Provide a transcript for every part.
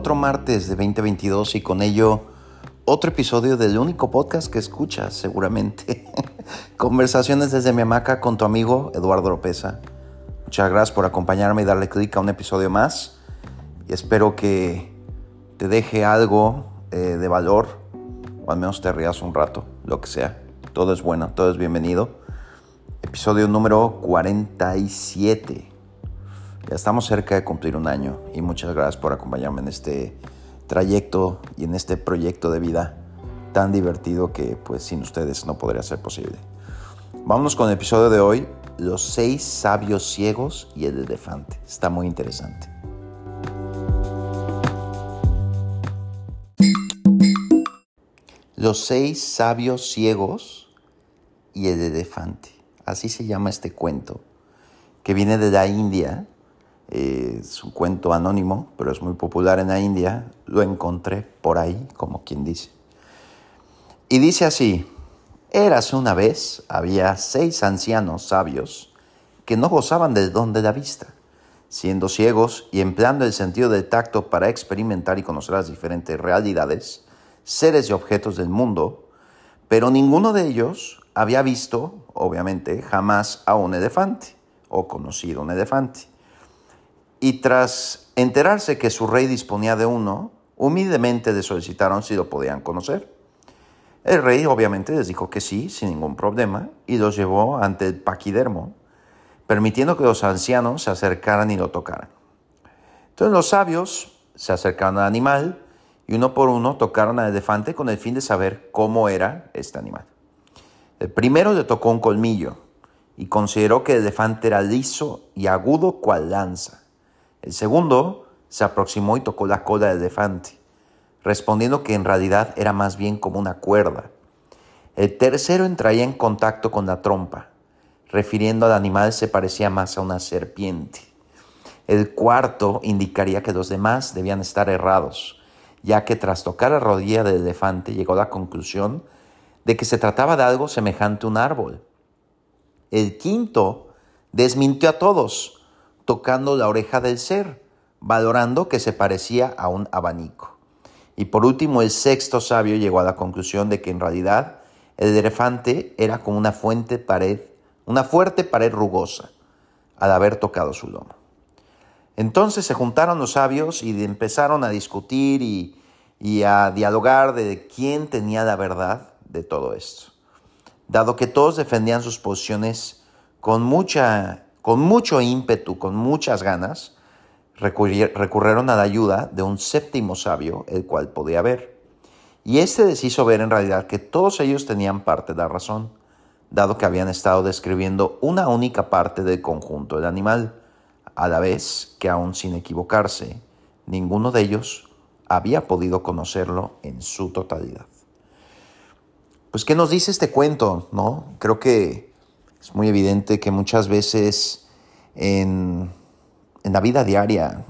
otro martes de 2022 y con ello otro episodio del único podcast que escuchas seguramente. Conversaciones desde mi hamaca con tu amigo Eduardo Lopeza. Muchas gracias por acompañarme y darle clic a un episodio más. Y espero que te deje algo eh, de valor o al menos te rías un rato, lo que sea. Todo es bueno, todo es bienvenido. Episodio número 47. Ya estamos cerca de cumplir un año y muchas gracias por acompañarme en este trayecto y en este proyecto de vida tan divertido que pues sin ustedes no podría ser posible. Vámonos con el episodio de hoy, los seis sabios ciegos y el elefante. Está muy interesante. Los seis sabios ciegos y el elefante. Así se llama este cuento, que viene de la India. Eh, es un cuento anónimo, pero es muy popular en la India. Lo encontré por ahí, como quien dice. Y dice así, érase una vez, había seis ancianos sabios que no gozaban del don de la vista, siendo ciegos y empleando el sentido del tacto para experimentar y conocer las diferentes realidades, seres y objetos del mundo, pero ninguno de ellos había visto, obviamente, jamás a un elefante o conocido un elefante. Y tras enterarse que su rey disponía de uno, humildemente le solicitaron si lo podían conocer. El rey obviamente les dijo que sí, sin ningún problema, y los llevó ante el paquidermo, permitiendo que los ancianos se acercaran y lo tocaran. Entonces los sabios se acercaron al animal y uno por uno tocaron al elefante con el fin de saber cómo era este animal. El primero le tocó un colmillo y consideró que el elefante era liso y agudo cual lanza. El segundo se aproximó y tocó la cola del elefante, respondiendo que en realidad era más bien como una cuerda. El tercero entraría en contacto con la trompa, refiriendo al animal se parecía más a una serpiente. El cuarto indicaría que los demás debían estar errados, ya que tras tocar la rodilla del elefante llegó a la conclusión de que se trataba de algo semejante a un árbol. El quinto desmintió a todos, tocando la oreja del ser, valorando que se parecía a un abanico. Y por último, el sexto sabio llegó a la conclusión de que en realidad el elefante era como una fuente pared, una fuerte pared rugosa, al haber tocado su lomo. Entonces se juntaron los sabios y empezaron a discutir y, y a dialogar de quién tenía la verdad de todo esto. Dado que todos defendían sus posiciones con, mucha, con mucho ímpetu, con muchas ganas, recurrieron a la ayuda de un séptimo sabio, el cual podía ver. Y éste les hizo ver en realidad que todos ellos tenían parte de la razón, dado que habían estado describiendo una única parte del conjunto del animal, a la vez que aún sin equivocarse, ninguno de ellos había podido conocerlo en su totalidad pues, ¿qué nos dice este cuento? ¿No? Creo que es muy evidente que muchas veces en, la vida diaria,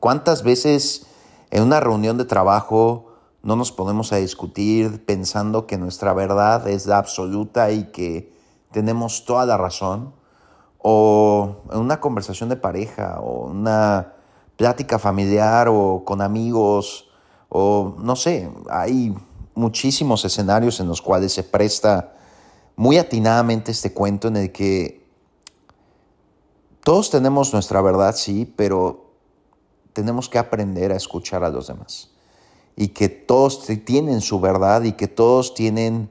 ¿cuántas veces en una reunión de trabajo no nos ponemos a discutir pensando que nuestra verdad es la absoluta y que tenemos toda la razón? O en una conversación de pareja, o una plática familiar, o con amigos, o no sé, hay muchísimos escenarios en los cuales se presta muy atinadamente este cuento en el que todos tenemos nuestra verdad, sí, pero tenemos que aprender a escuchar a los demás. Y que todos tienen su verdad y que todos tienen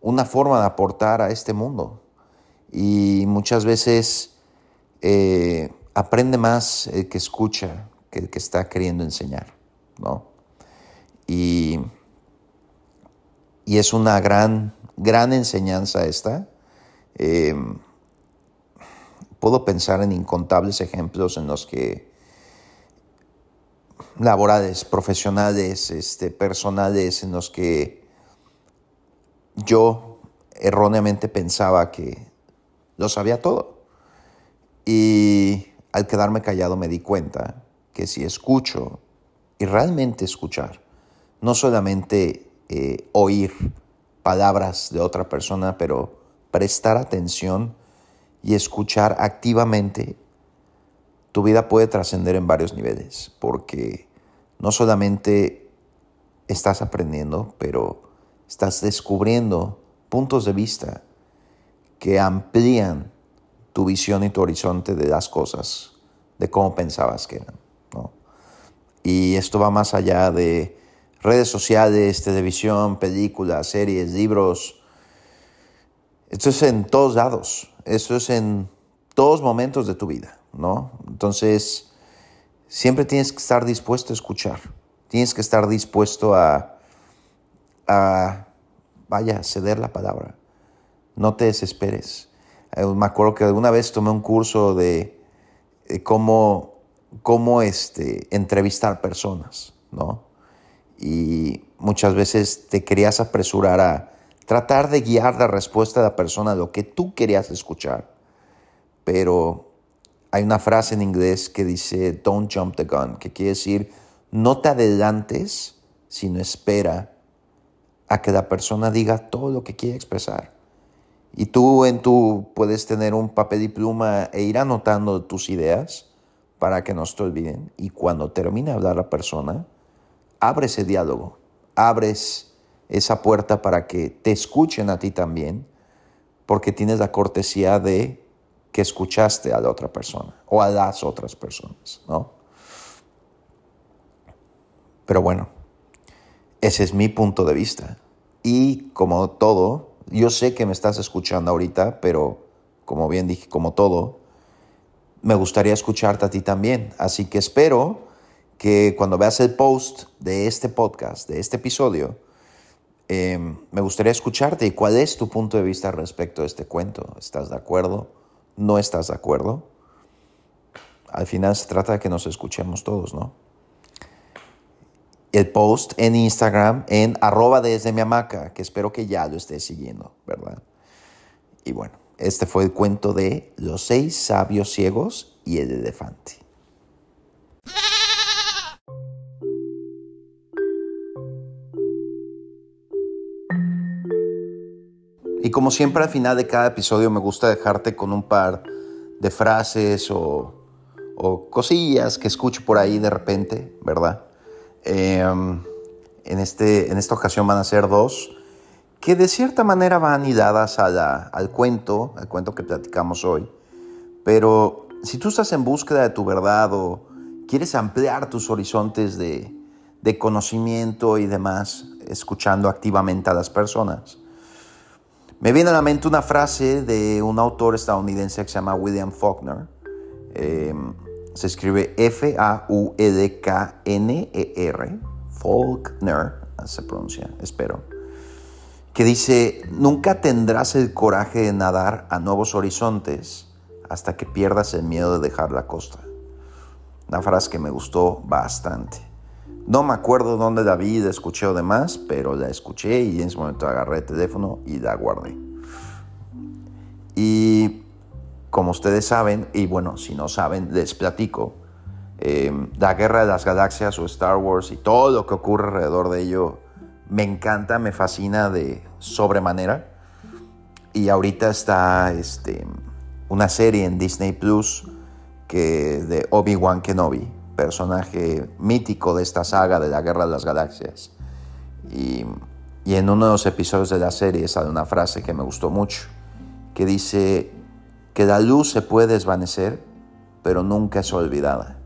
una forma de aportar a este mundo. Y muchas veces eh, aprende más el que escucha que el que está queriendo enseñar, ¿no? Y y es una gran, gran enseñanza esta. Em, puedo pensar en incontables ejemplos en los que laborales, profesionales, este, personales, en los que yo erróneamente pensaba que lo sabía todo. Y al quedarme callado me di cuenta que si escucho, y realmente escuchar, no solamente eh, oír palabras de otra persona, pero prestar atención y escuchar activamente, tu vida puede trascender en varios niveles, porque no solamente estás aprendiendo, pero estás descubriendo puntos de vista que amplían tu visión y tu horizonte de las cosas, de cómo pensabas que eran. Y esto va más allá de redes sociales, televisión, películas, series, libros. Esto es en todos lados, esto es en todos momentos de tu vida, ¿no? Entonces, siempre tienes que estar dispuesto a escuchar, tienes que estar dispuesto a, a vaya, ceder la palabra. No te desesperes. Eh, me acuerdo que alguna vez tomé un curso de, cómo, cómo este, entrevistar personas, ¿no? Y muchas veces te querías apresurar a tratar de guiar la respuesta de la persona a lo que tú querías escuchar. Pero hay una frase en inglés que dice, don't jump the gun, que quiere decir, no te adelantes, sino espera a que la persona diga todo lo que quiere expresar. Y tú en tu puedes tener un papel y pluma e ir anotando tus ideas para que no se te olviden. Y cuando termine de hablar la persona, abre ese diálogo, abres esa puerta para que te escuchen a ti también, porque tienes la cortesía de que escuchaste a la otra persona o a las otras personas, ¿no? Pero bueno, ese es mi punto de vista. Y como todo, yo sé que me estás escuchando ahorita, pero como bien dije, como todo, me gustaría escucharte a ti también. Así que espero que cuando veas el post de este podcast, de este episodio, em, me gustaría escucharte y cuál es tu punto de vista respecto a este cuento. ¿Estás de acuerdo? ¿No estás de acuerdo? Al final se trata de que nos escuchemos todos, ¿no? el post en Instagram en arroba desde mi hamaca, que espero que ya lo estés siguiendo, ¿verdad? Y bueno, este fue el cuento de los seis sabios ciegos y el elefante. Y como siempre al final de cada episodio me gusta dejarte con un par de frases o, cosillas que escucho por ahí de repente, ¿verdad? Em, en, este, en esta ocasión van a ser dos, que de cierta manera van anidadas a al cuento, al cuento que platicamos hoy. Pero si tú estás en búsqueda de tu verdad o quieres ampliar tus horizontes de, de conocimiento y demás, escuchando activamente a las personas, me viene a la mente una frase de un autor estadounidense que se llama William Faulkner. Em, se escribe F-A-U-L-K-N-E-R, Faulkner, se pronuncia, espero, que dice, nunca tendrás el coraje de nadar a nuevos horizontes hasta que pierdas el miedo de dejar la costa. Una frase que me gustó bastante. No me acuerdo dónde la vi, la escuché o demás, pero la escuché y en ese momento agarré el teléfono y la guardé. Y como ustedes saben, y bueno, si no saben, les platico, eh, la Guerra de las Galaxias o Star Wars y todo lo que ocurre alrededor de ello me encanta, me fascina de sobremanera. Y ahorita está este, una serie en Disney Plus que de Obi-Wan Kenobi, personaje mítico de esta saga de la Guerra de las Galaxias. Y, en uno de los episodios de la serie sale una frase que me gustó mucho, que dice, que la luz se puede desvanecer, pero nunca es olvidada.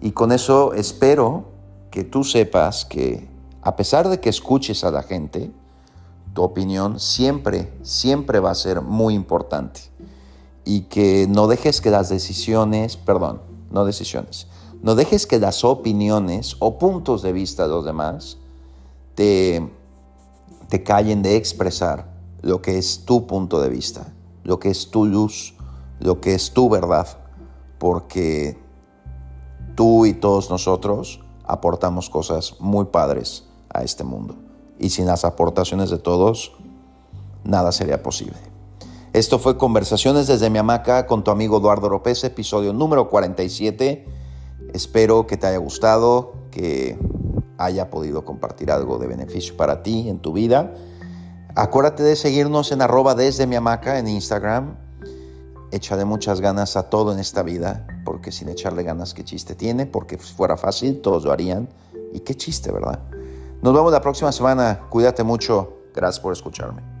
Y con eso espero que tú sepas que a pesar de que escuches a la gente, tu opinión siempre, siempre va a ser muy importante. Y que no dejes que las decisiones, perdón, no decisiones, no dejes que las opiniones o puntos de vista de los demás te, te callen de expresar lo que es tu punto de vista, lo que es tu luz, lo que es tu verdad, porque tú y todos nosotros aportamos cosas muy padres a este mundo. Y sin las aportaciones de todos, nada sería posible. Esto fue Conversaciones desde mi hamaca con tu amigo Eduardo López, episodio número 47. Espero que te haya gustado, que haya podido compartir algo de beneficio para ti en tu vida. Acuérdate de seguirnos en arroba desde mi hamaca en Instagram Echaré muchas ganas a todo en esta vida, porque sin echarle ganas, ¿qué chiste tiene? Porque si fuera fácil, todos lo harían Y qué chiste, ¿verdad? Nos vemos la próxima semana. Cuídate mucho. Gracias por escucharme.